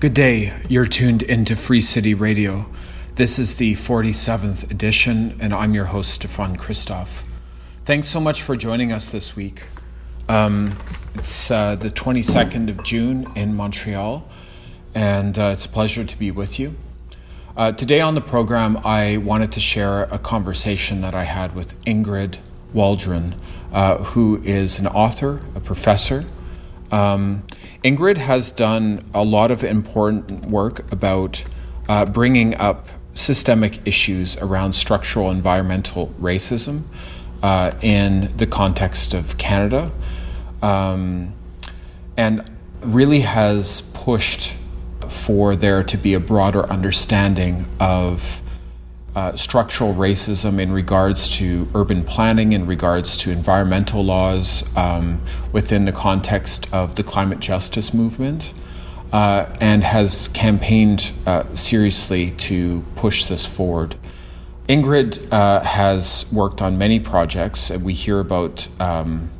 Good day. You're tuned into Free City Radio. This is the 47th edition, and I'm your host, Stefan Christoff. Thanks so much for joining us this week. Um, it's uh, the 22nd of June in Montreal, and uh, it's a pleasure to be with you. Uh, today on the program, I wanted to share a conversation that I had with Ingrid Waldron, uh, who is an author, a professor. Um, Ingrid has done a lot of important work about uh, bringing up systemic issues around structural environmental racism uh, in the context of Canada, um, and really has pushed for there to be a broader understanding of uh, structural racism in regards to urban planning, in regards to environmental laws um, within the context of the climate justice movement, uh, and has campaigned uh, seriously to push this forward. Ingrid uh, has worked on many projects, and we hear about um,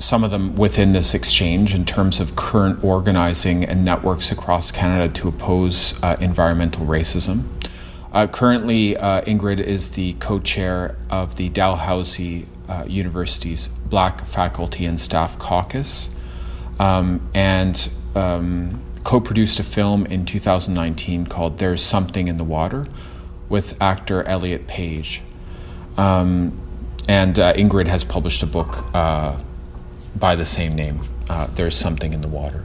some of them within this exchange in terms of current organizing and networks across Canada to oppose uh, environmental racism. Uh, currently, uh, Ingrid is the co chair of the Dalhousie uh, University's Black Faculty and Staff Caucus um, and um, co produced a film in 2019 called There's Something in the Water with actor Elliot Page. Um, and uh, Ingrid has published a book uh, by the same name, uh, There's Something in the Water.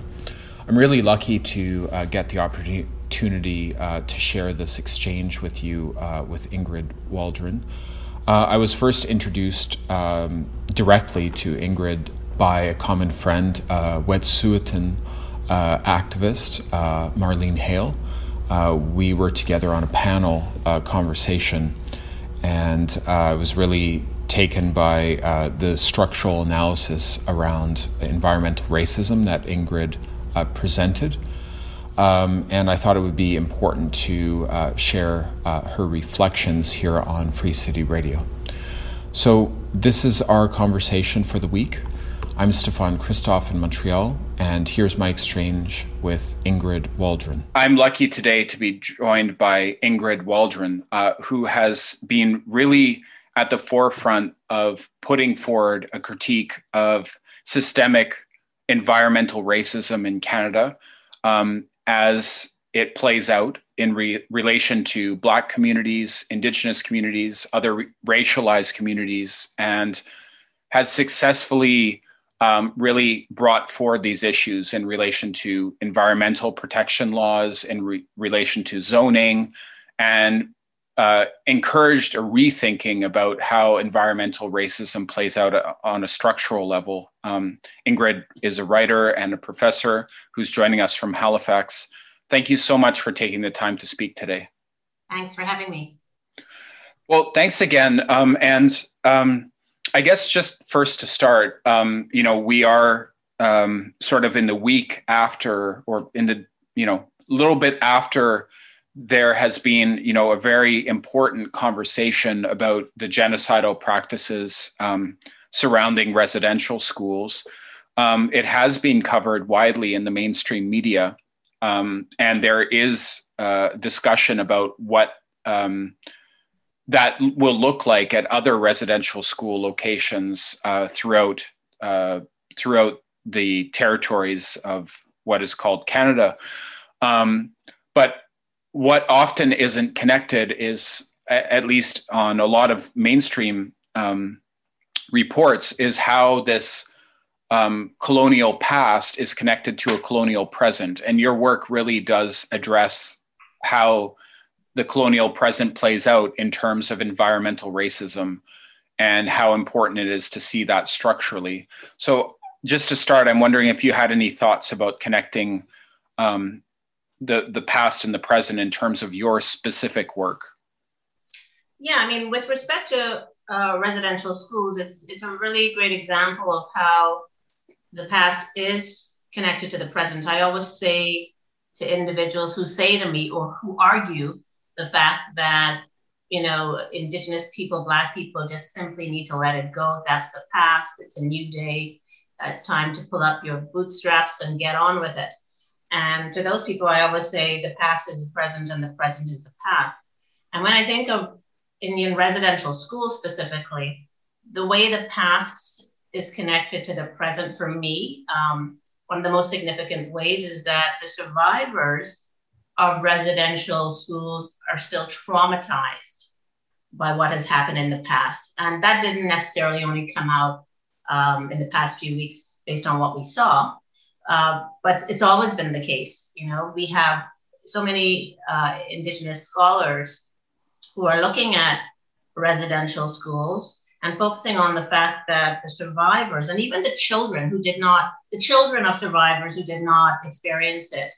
I'm really lucky to get the opportunity opportunity uh, to share this exchange with you uh, with Ingrid Waldron. Uh, I was first introduced um, directly to Ingrid by a common friend, uh, Wet'suwet'en uh, activist, uh, Marlene Hale. Uh, we were together on a panel conversation, and I was really taken by the structural analysis around environmental racism that Ingrid presented. Um, and I thought it would be important to uh, share uh, her reflections here on Free City Radio. So, this is our conversation for the week. I'm Stefan Christoff in Montreal, and here's my exchange with Ingrid Waldron. I'm lucky today to be joined by Ingrid Waldron, uh, who has been really at the forefront of putting forward a critique of systemic environmental racism in Canada. Um, as it plays out in re- relation to Black communities, Indigenous communities, other racialized communities, and has successfully um, really brought forward these issues in relation to environmental protection laws, in re- relation to zoning, and uh, encouraged a rethinking about how environmental racism plays out a, on a structural level. Um, Ingrid is a writer and a professor who's joining us from Halifax. Thank you so much for taking the time to speak today. Thanks for having me. Well, thanks again. Um, and um, I guess just first to start, um, you know, we are um, sort of in the week after, or in the, you know, little bit after there has been, you know, a very important conversation about the genocidal practices um, surrounding residential schools. Um, it has been covered widely in the mainstream media, um, and there is uh, discussion about what um, that will look like at other residential school locations uh, throughout uh, throughout the territories of what is called Canada. Um, but what often isn't connected is, at least on a lot of mainstream um, reports, is how this um, colonial past is connected to a colonial present. And your work really does address how the colonial present plays out in terms of environmental racism and how important it is to see that structurally. So, just to start, I'm wondering if you had any thoughts about connecting um, the the past and the present in terms of your specific work? Yeah, I mean, with respect to uh, residential schools, it's it's a really great example of how the past is connected to the present. I always say to individuals who say to me or who argue the fact that you know indigenous people black people just simply need to let it go that's the past it's a new day it's time to pull up your bootstraps and get on with it And to those people, I always say the past is the present and the present is the past. And when I think of Indian residential schools specifically, the way the past is connected to the present for me, um, one of the most significant ways is that the survivors of residential schools are still traumatized by what has happened in the past. And that didn't necessarily only come out um, in the past few weeks based on what we saw, uh, but it's always been the case. You know, we have so many uh, Indigenous scholars who are looking at residential schools and focusing on the fact that the survivors and even the children who did not, the children of survivors who did not experience it,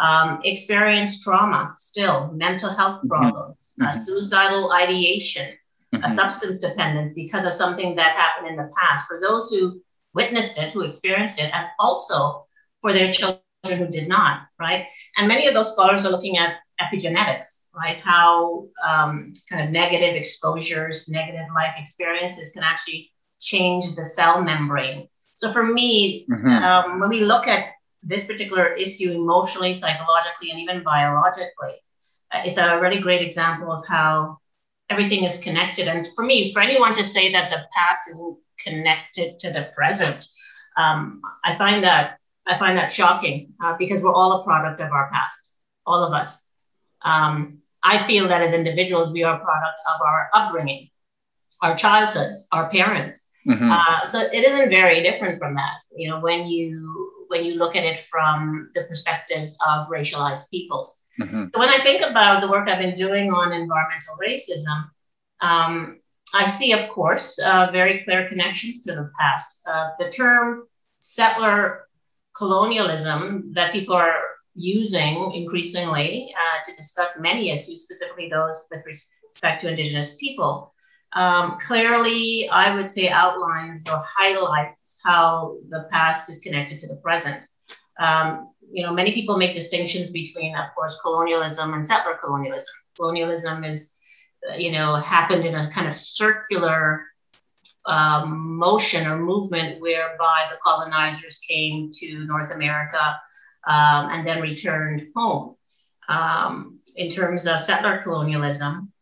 um, experience trauma still, mental health mm-hmm. problems, mm-hmm. suicidal ideation, mm-hmm. a substance dependence because of something that happened in the past. For those who witnessed it, who experienced it, and also for their children who did not, right? And many of those scholars are looking at epigenetics, right? How um, kind of negative exposures, negative life experiences can actually change the cell membrane. So for me, mm-hmm. um, when we look at this particular issue emotionally, psychologically, and even biologically, uh, it's a really great example of how everything is connected. And for me, for anyone to say that the past isn't connected to the present, um, I find that I find that shocking uh, because we're all a product of our past, all of us. Um, I feel that as individuals, we are a product of our upbringing, our childhoods, our parents. Mm-hmm. Uh, so it isn't very different from that. You know, when you when you look at it from the perspectives of racialized peoples. Mm-hmm. So when I think about the work I've been doing on environmental racism, um, I see, of course, uh, very clear connections to the past. Uh, the term settler colonialism that people are using increasingly uh, to discuss many issues, specifically those with respect to Indigenous people, um, clearly, I would say, outlines or highlights how the past is connected to the present. Um, you know, many people make distinctions between, of course, colonialism and settler colonialism. Colonialism is, uh, you know, happened in a kind of circular um, motion or movement whereby the colonizers came to North America um, and then returned home. Um, in terms of settler colonialism,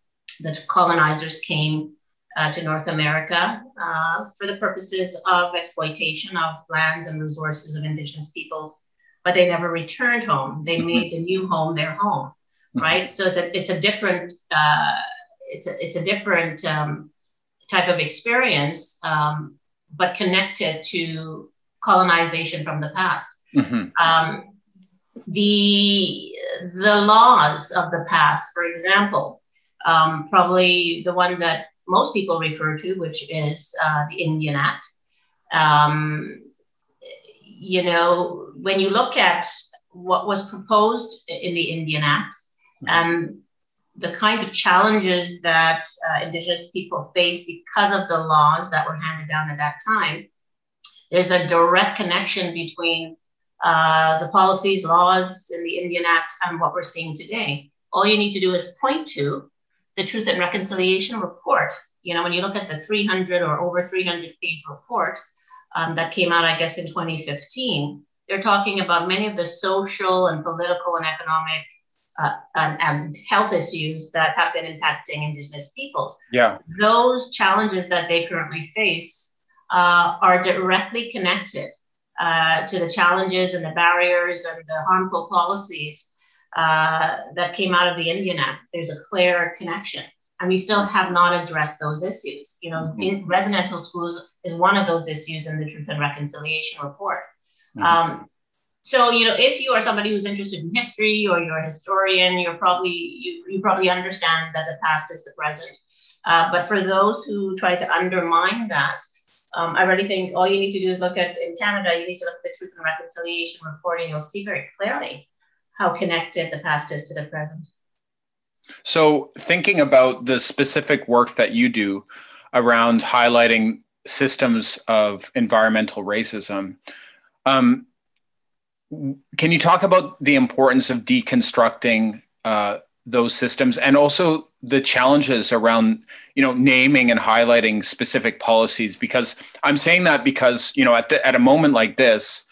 the colonizers came uh, to North America uh, for the purposes of exploitation of lands and resources of indigenous peoples, but they never returned home. They mm-hmm. made the new home their home, mm-hmm. right? So it's a it's a different uh, it's a it's a different um, type of experience, um, but connected to colonization from the past. Mm-hmm. Um, the the laws of the past, for example, um, probably the one that most people refer to, which is uh, the Indian Act. Um, you know, when you look at what was proposed in the Indian Act and the kinds of challenges that uh, Indigenous people face because of the laws that were handed down at that time, there's a direct connection between uh, the policies, laws in the Indian Act and what we're seeing today. All you need to do is point to the Truth and Reconciliation report. You know, when you look at the 300 or over 300 page report um, that came out, I guess, in 2015, they're talking about many of the social and political and economic uh, and, and, health issues that have been impacting Indigenous peoples. Yeah. Those challenges that they currently face uh, are directly connected uh, to the challenges and the barriers and the harmful policies uh, that came out of the Indian Act. There's a clear connection. And we still have not addressed those issues. You know, mm-hmm. residential schools is one of those issues in the Truth and Reconciliation report. Mm-hmm. Um, so you know if you are somebody who's interested in history or you're a historian you're probably you, you probably understand that the past is the present uh, but for those who try to undermine that um, I really think all you need to do is look at in Canada, you need to look at the Truth and Reconciliation report, and you'll see very clearly how connected the past is to the present. So, thinking about the specific work that you do around highlighting systems of environmental racism, um, can you talk about the importance of deconstructing uh, those systems and also the challenges around you know naming and highlighting specific policies? Because i'm saying that because you know at the, at a moment like this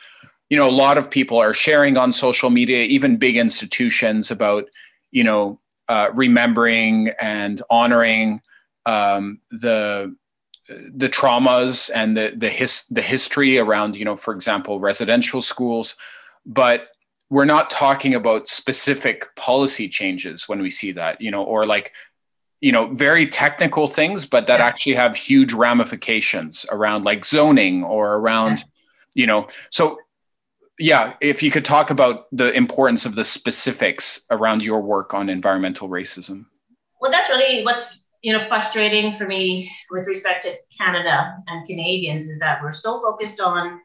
you know, a lot of people are sharing on social media, even big institutions, about you know uh, remembering and honoring um, the the traumas and the the his the history around you know for example residential schools but we're not talking about specific policy changes when we see that you know or like you know very technical things but that yes. actually have huge ramifications around like zoning or around you know so yeah if you could talk about the importance of the specifics around your work on environmental racism well that's really what's you know frustrating for me with respect to canada and canadians is that we're so focused on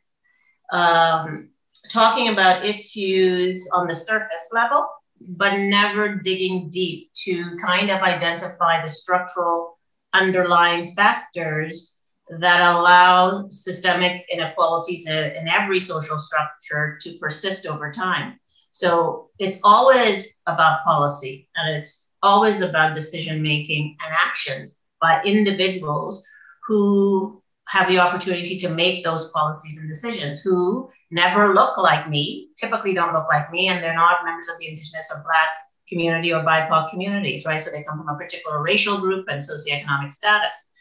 um, talking about issues on the surface level but never digging deep to kind of identify the structural underlying factors that allow systemic inequalities in every social structure to persist over time. So it's always about policy and it's always about decision making and actions by individuals who have the opportunity to make those policies and decisions, who never look like me, typically don't look like me, and they're not members of the Indigenous or Black community or BIPOC communities, right? So they come from a particular racial group and socioeconomic status.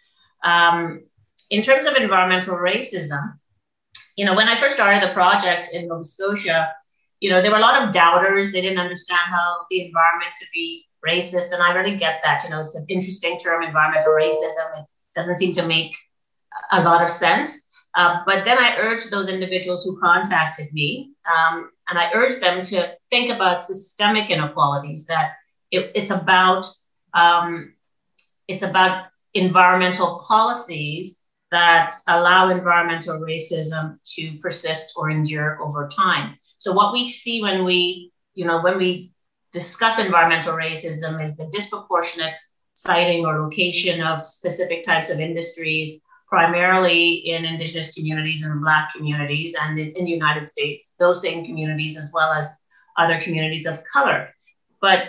Um, in terms of environmental racism, you know, when I first started the project in Nova Scotia, you know, there were a lot of doubters. They didn't understand how the environment could be racist. And I really get that. You know, it's an interesting term, environmental racism. It doesn't seem to make a lot of sense. Uh, but then I urged those individuals who contacted me, um, and I urged them to think about systemic inequalities. That it, it's about um, it's about environmental policies that allow environmental racism to persist or endure over time. So what we see when we, you know, when we discuss environmental racism is the disproportionate siting or location of specific types of industries, primarily in indigenous communities and black communities, and in, in the United States, those same communities as well as other communities of color. But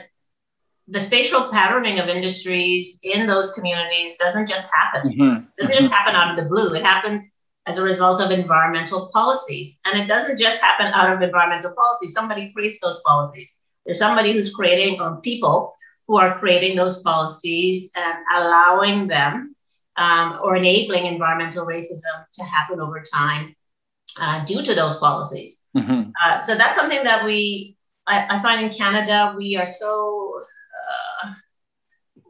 the spatial patterning of industries in those communities doesn't just happen. Mm-hmm. It doesn't just happen out of the blue. It happens as a result of environmental policies. And it doesn't just happen out of environmental policies. Somebody creates those policies. There's somebody who's creating, or people who are creating those policies and allowing them um, or enabling environmental racism to happen over time uh, due to those policies. Mm-hmm. Uh, so that's something that we, I, I, find in Canada, we are so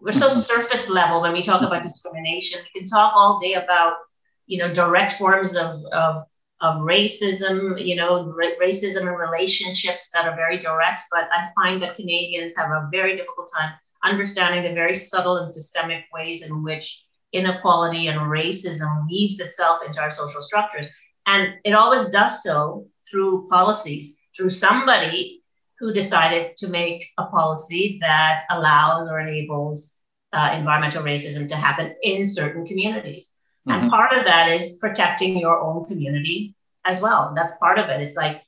we're so mm-hmm. surface level when we talk about discrimination. We can talk all day about, you know, direct forms of, of, of racism, you know, r- racism in relationships that are very direct. But I find that Canadians have a very difficult time understanding the very subtle and systemic ways in which inequality and racism weaves itself into our social structures. And it always does so through policies, through somebody who decided to make a policy that allows or enables uh, environmental racism to happen in certain communities. Mm-hmm. And part of that is protecting your own community as well. That's part of it. It's like,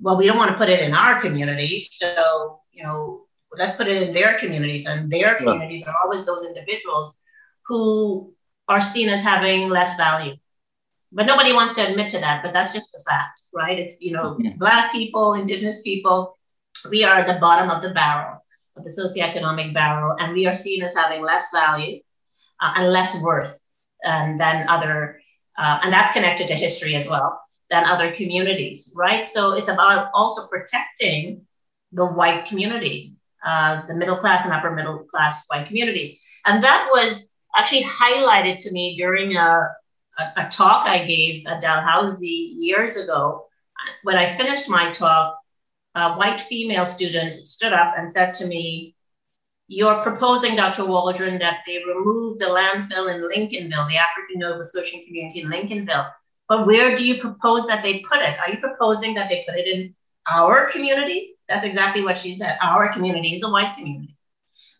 well, we don't want to put it in our community. So, you know, let's put it in their communities. And their communities are always those individuals who are seen as having less value. But nobody wants to admit to that, but that's just the fact, right? It's, you know, mm-hmm. Black people, Indigenous people, we are at the bottom of the barrel of the socioeconomic barrel, and we are seen as having less value uh, and less worth um, than other, uh, and that's connected to history as well, than other communities, right? So it's about also protecting the white community, uh, the middle class and upper middle class white communities. And that was actually highlighted to me during a, a, a talk I gave at Dalhousie years ago. When I finished my talk, a white female student stood up and said to me, You're proposing, Dr. Waldron, that they remove the landfill in Lincolnville, the African Nova Scotian community in Lincolnville. But where do you propose that they put it? Are you proposing that they put it in our community? That's exactly what she said. Our community is a white community.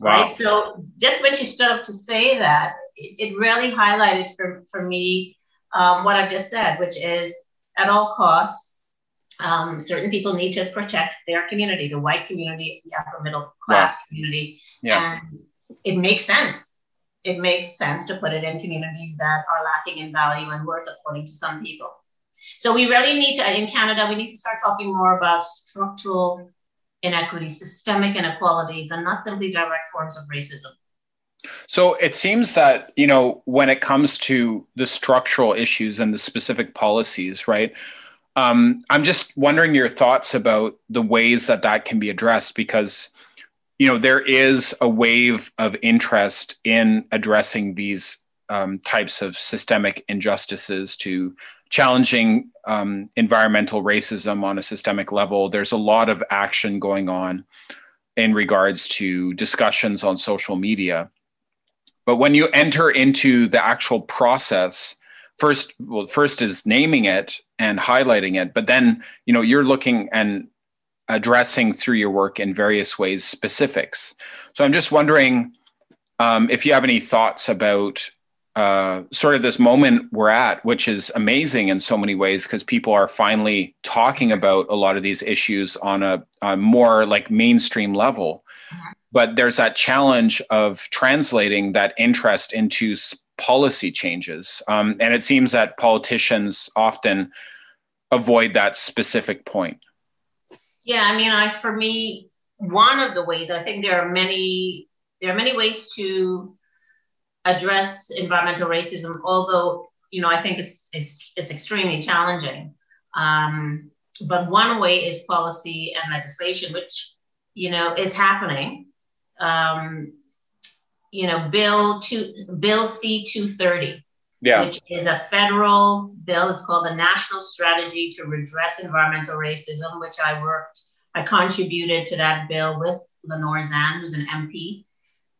Wow. Right. So just when she stood up to say that, it, it really highlighted for, for me um, what I've just said, which is at all costs, um, certain people need to protect their community, the white community, the upper middle class yeah. community. Yeah. And it makes sense. It makes sense to put it in communities that are lacking in value and worth, according to some people. So we really need to, in Canada, we need to start talking more about structural inequities, systemic inequalities, and not simply direct forms of racism. So it seems that, you know, when it comes to the structural issues and the specific policies, right? Um, I'm just wondering your thoughts about the ways that that can be addressed because, you know, there is a wave of interest in addressing these um, types of systemic injustices to challenging um, environmental racism on a systemic level. There's a lot of action going on in regards to discussions on social media. But when you enter into the actual process, first, well, first is naming it and highlighting it, but then you know you're looking and addressing through your work in various ways specifics. So I'm just wondering um, if you have any thoughts about uh, sort of this moment we're at, which is amazing in so many ways because people are finally talking about a lot of these issues on a, a more like mainstream level. Mm-hmm. But there's that challenge of translating that interest into policy changes. Um, and it seems that politicians often avoid that specific point. Yeah, I mean, I, for me, one of the ways I think there are many there are many ways to address environmental racism, although you know I think it's it's it's extremely challenging. Um, but one way is policy and legislation, which you know is happening. Um, you know, Bill two Bill C two thirty, yeah. which is a federal bill. It's called the National Strategy to Redress Environmental Racism, which I worked, I contributed to that bill with Lenore Zann, who's an MP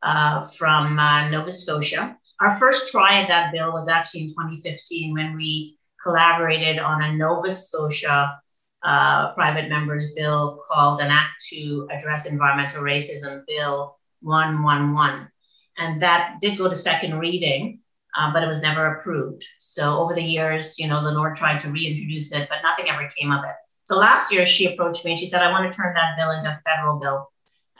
uh, from uh, Nova Scotia. Our first try at that bill was actually in 2015 when we collaborated on a Nova Scotia uh, private members bill called an Act to Address Environmental Racism Bill 111. And that did go to second reading, uh, but it was never approved. So over the years, you know, Lenore tried to reintroduce it, but nothing ever came of it. So last year she approached me and she said, I want to turn that bill into a federal bill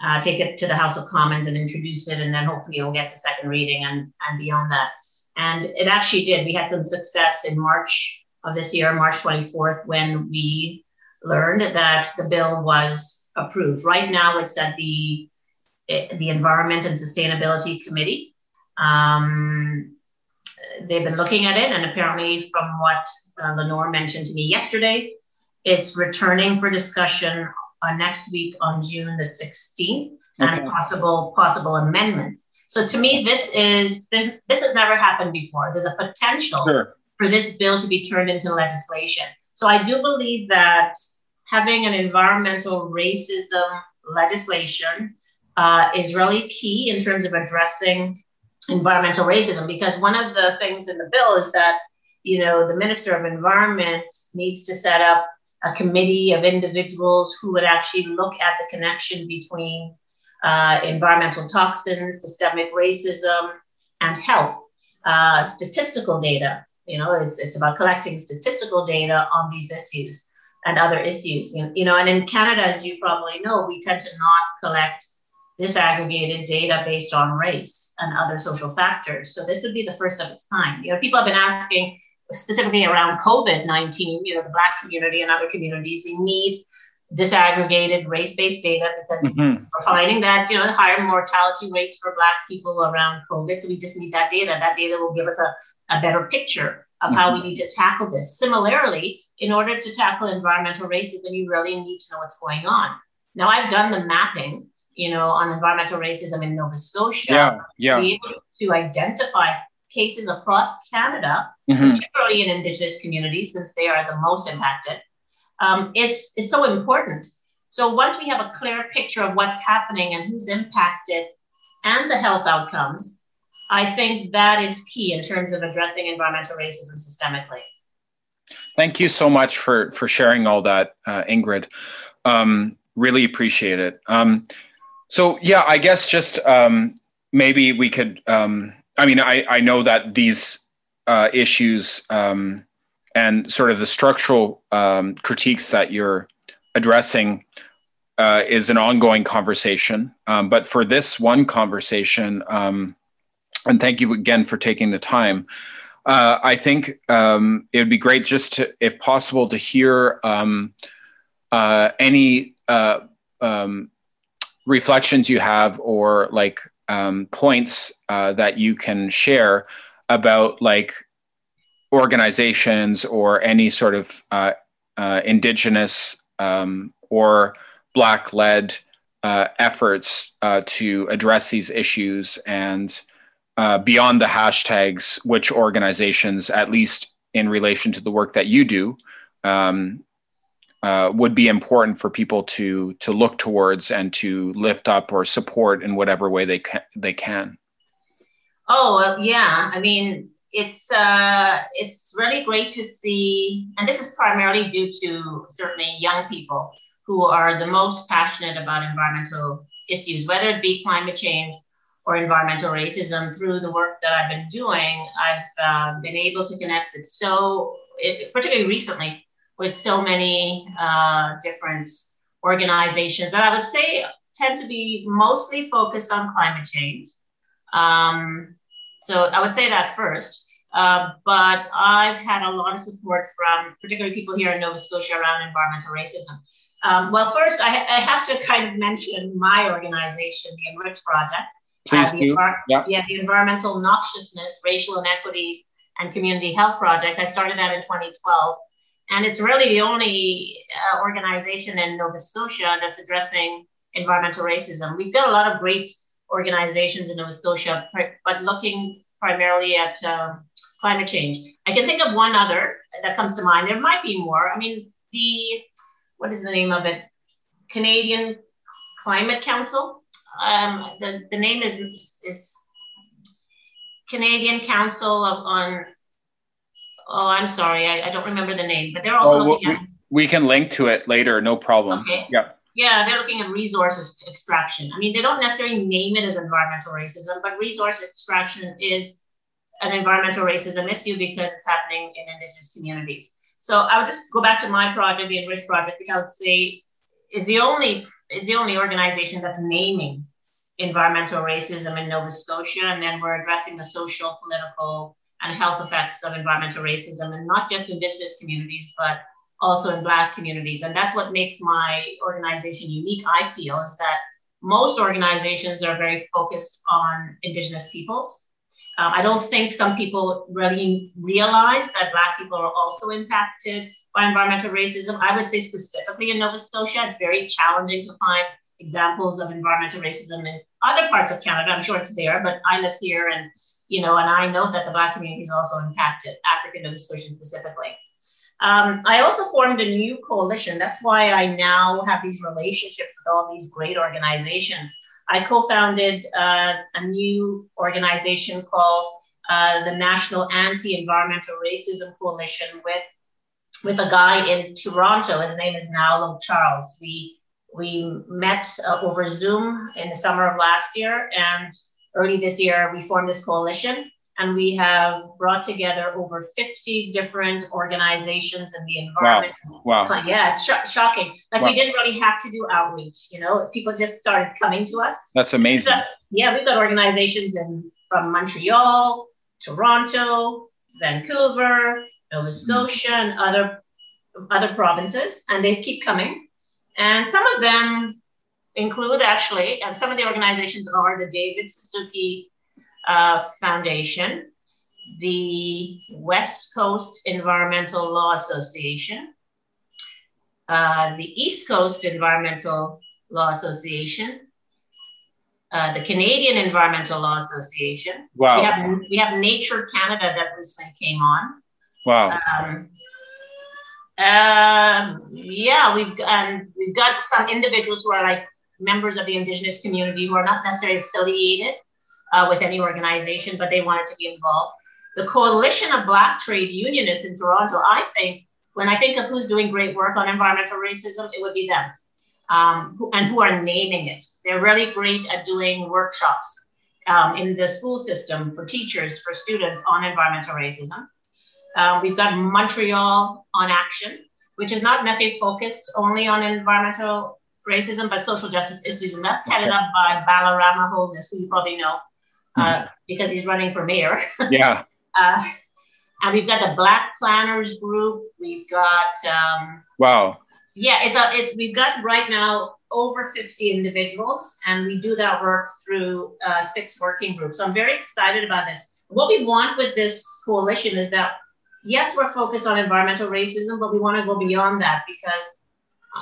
uh, take it to the House of Commons and introduce it, and then hopefully it'll get to second reading and, and beyond that. And it actually did. We had some success in March of this year, March 24th, when we learned that the bill was approved. Right now, it's at the the Environment and Sustainability Committee. Um, they've been looking at it, and apparently, from what uh, Lenore mentioned to me yesterday, it's returning for discussion uh, next week on June the 16th okay. and possible possible amendments. So to me, this is this, this has never happened before. There's a potential sure. for this bill to be turned into legislation. So I do believe that having an environmental racism legislation uh, is really key in terms of addressing environmental racism because one of the things in the bill is that you know the minister of environment needs to set up a committee of individuals who would actually look at the connection between uh, environmental toxins, systemic racism, and health. Uh, statistical data, you know, it's, it's about collecting statistical data on these issues and other issues. You, you know, and in Canada, as you probably know, we tend to not collect disaggregated data based on race and other social factors. So this would be the first of its kind. You know, people have been asking, specifically around COVID 19, you know, the Black community and other communities, they need disaggregated race-based data because mm-hmm. we're finding that you know the higher mortality rates for black people around covid so we just need that data that data will give us a, a better picture of mm-hmm. how we need to tackle this similarly in order to tackle environmental racism you really need to know what's going on now i've done the mapping you know on environmental racism in nova scotia yeah, yeah. be able to identify cases across Canada, mm-hmm. particularly in Indigenous communities, since they are the most impacted, um, is, is so important. So once we have a clear picture of what's happening and who's impacted and the health outcomes, I think that is key in terms of addressing environmental racism systemically. Thank you so much for for sharing all that, uh, Ingrid. Um, really appreciate it. Um, so yeah, I guess just um, maybe we could um, I mean, I, I know that these uh, issues um, and sort of the structural um, critiques that you're addressing uh, is an ongoing conversation. Um, but for this one conversation, um, and thank you again for taking the time. uh, I think um, it would be great just to, if possible, to hear um, uh, any uh, um, reflections you have or like um, points uh, that you can share about like organizations or any sort of uh, uh, indigenous um, or black led efforts to address these issues and uh, beyond the hashtags, which organizations, at least in relation to the work that you do, um, uh, would be important for people to to look towards and to lift up or support in whatever way they can. They can. Oh well, yeah. I mean, it's uh, it's really great to see, and this is primarily due to certainly young people who are the most passionate about environmental issues, whether it be climate change or environmental racism through the work that I've been doing, I've uh, been able to connect with so, it, particularly recently, with so many uh, different organizations that I would say tend to be mostly focused on climate change. Um, so I would say that first. Uh, but I've had a lot of support from particularly people here in Nova Scotia around environmental racism. Um, well, first, I, I, have to kind of mention my organization, the Enrich Project. Please uh, the do. Yeah. yeah, the Environmental Noxiousness, Racial Inequities, and Community Health Project. I started that in 2012. And it's really the only uh, organization in Nova Scotia that's addressing environmental racism. We've got a lot of great organizations in Nova Scotia, but looking primarily at um, climate change. I can think of one other that comes to mind. There might be more. I mean, the, what is the name of it? Canadian Climate Council um, the, the name is, is Canadian Council of, on, oh, I'm sorry, I, I don't remember the name, but they're also oh, looking we, at. We can link to it later, no problem. Okay. Yeah. Yeah, they're looking at resources extraction. I mean, they don't necessarily name it as environmental racism, but resource extraction is an environmental racism issue because it's happening in indigenous communities. So I would just go back to my project, the Enrich Project, which I would say is the only is the only organization that's naming environmental racism in Nova Scotia, and then we're addressing the social, political, and health effects of environmental racism, and not just Indigenous communities, but also in Black communities. And that's what makes my organization unique, I feel, is that most organizations are very focused on Indigenous peoples. Um, I don't think some people really realize that Black people are also impacted by environmental racism. I would say specifically in Nova Scotia, it's very challenging to find examples of environmental racism in other parts of Canada. I'm sure it's there, but I live here and you know, and I know that the Black community is also impacted, African Nova Scotian specifically. Um, I also formed a new coalition. That's why I now have these relationships with all these great organizations. I co-founded uh, a new organization called uh, the National Anti-Environmental Racism Coalition with with a guy in Toronto. His name is Naolo Charles. We we met uh, over Zoom in the summer of last year, and early this year we formed this coalition. And we have brought together over 50 different organizations in the environment. Wow. wow. Yeah, it's sh- shocking. Like wow. we didn't really have to do outreach, you know, people just started coming to us. That's amazing. Got, yeah, we've got organizations in from Montreal, Toronto, Vancouver, Nova mm-hmm. Scotia, and other other provinces, and they keep coming. And some of them include actually, and some of the organizations are the David Suzuki uh, Foundation, the West Coast Environmental Law Association, uh, the East Coast Environmental Law Association, uh, the Canadian Environmental Law Association. Wow. We have, we have Nature Canada that recently came on. Wow. Um, um, yeah, we've and we've got some individuals who are like members of the indigenous community who are not necessarily affiliated uh, with any organization, but they wanted to be involved. The Coalition of Black Trade Unionists in Toronto, I think, when I think of who's doing great work on environmental racism, it would be them, um, who, and who are naming it. They're really great at doing workshops um, in the school system for teachers, for students on environmental racism. Um, we've got Montreal en Action, which is not necessarily focused only on environmental racism, but social justice issues. And that's headed up by Balarama Holness, who you probably know uh, mm-hmm. because he's running for mayor. Yeah. uh, and we've got the Black Planners Group. We've got um, wow. Yeah, it's a it's we've got right now over 50 individuals, and we do that work through uh, six working groups. So I'm very excited about this. What we want with this coalition is that yes, we're focused on environmental racism, but we want to go beyond that because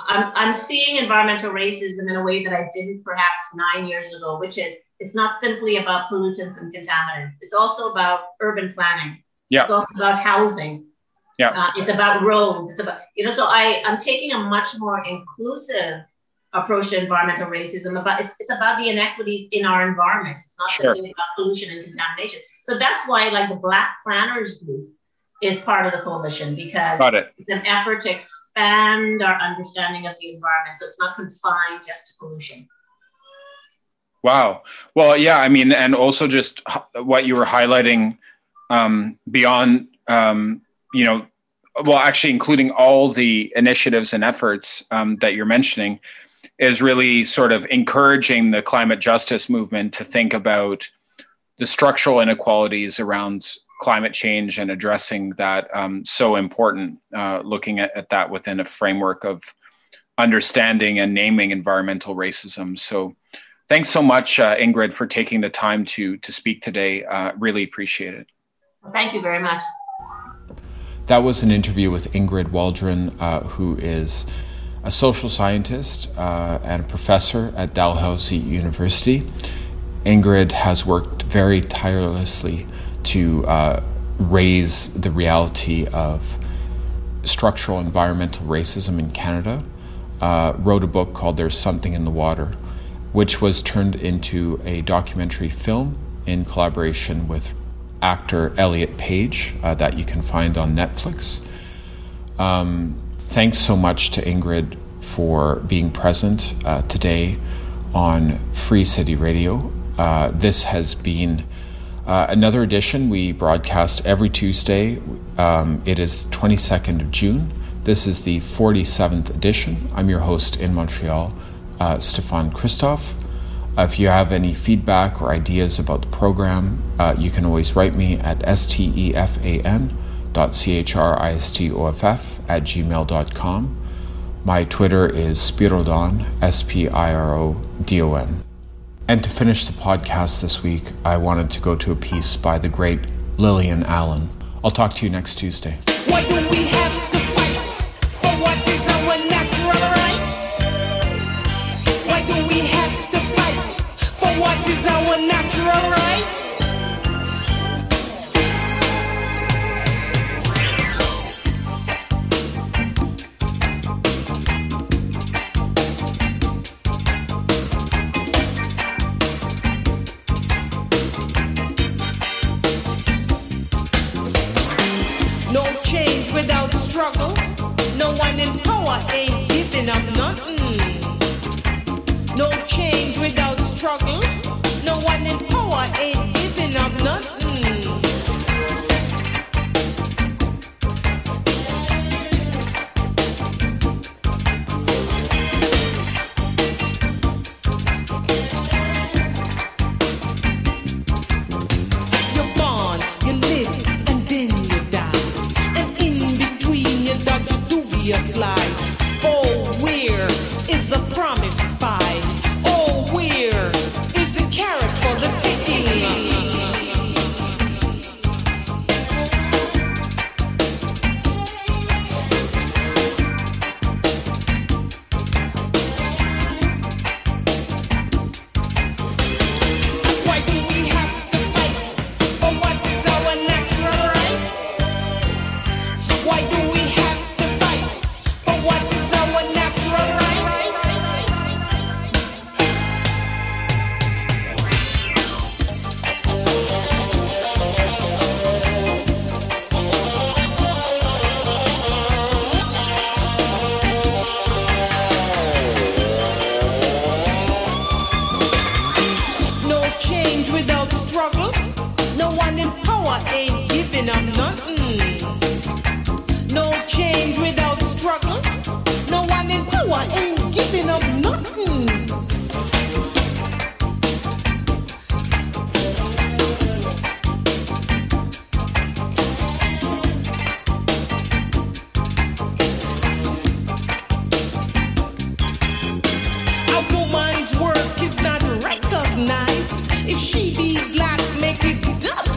I'm, I'm seeing environmental racism in a way that I didn't perhaps nine years ago, which is it's not simply about pollutants and contaminants. It's also about urban planning. Yeah. It's also about housing. Yeah. Uh, it's about roads. It's about, you know, so I, I'm taking a much more inclusive approach to environmental racism. About it's, it's about the inequities in our environment. It's not sure. simply about pollution and contamination. So that's why like the Black Planners Group is part of the coalition because it. it's an effort to expand our understanding of the environment. So it's not confined just to pollution. Wow. Well, yeah, I mean, and also just what you were highlighting um, beyond, um, you know, well, actually, including all the initiatives and efforts um, that you're mentioning, is really sort of encouraging the climate justice movement to think about the structural inequalities around climate change and addressing that um, so important uh, looking at, at, that within a framework of understanding and naming environmental racism. So thanks so much uh, ingrid for taking the time to to speak today. Uh, really appreciate it. Thank you very much. That was an interview with ingrid waldron uh, who is a social scientist uh, and a professor at dalhousie university. Ingrid has worked very tirelessly to uh, raise the reality of structural environmental racism in Canada, uh, wrote a book called There's Something in the Water, which was turned into a documentary film in collaboration with actor Elliot Page uh, that you can find on Netflix. Um, thanks so much to Ingrid for being present uh, today on Free City Radio. Uh, this has been uh, another edition we broadcast every Tuesday. Um, it is 22nd of June. This is the 47th edition. I'm your host in Montreal, uh, Stefan Christoff. Uh, if you have any feedback or ideas about the program, uh, you can always write me at stefan.christoff at gmail.com. My Twitter is Spirodon, S P I R O D O N. And to finish the podcast this week, I wanted to go to a piece by the great Lillian Allen. I'll talk to you next Tuesday. struggle. No one in power ain't giving up nothing. No change without struggle. No one in power ain't giving up nothing. If she be black, make it double.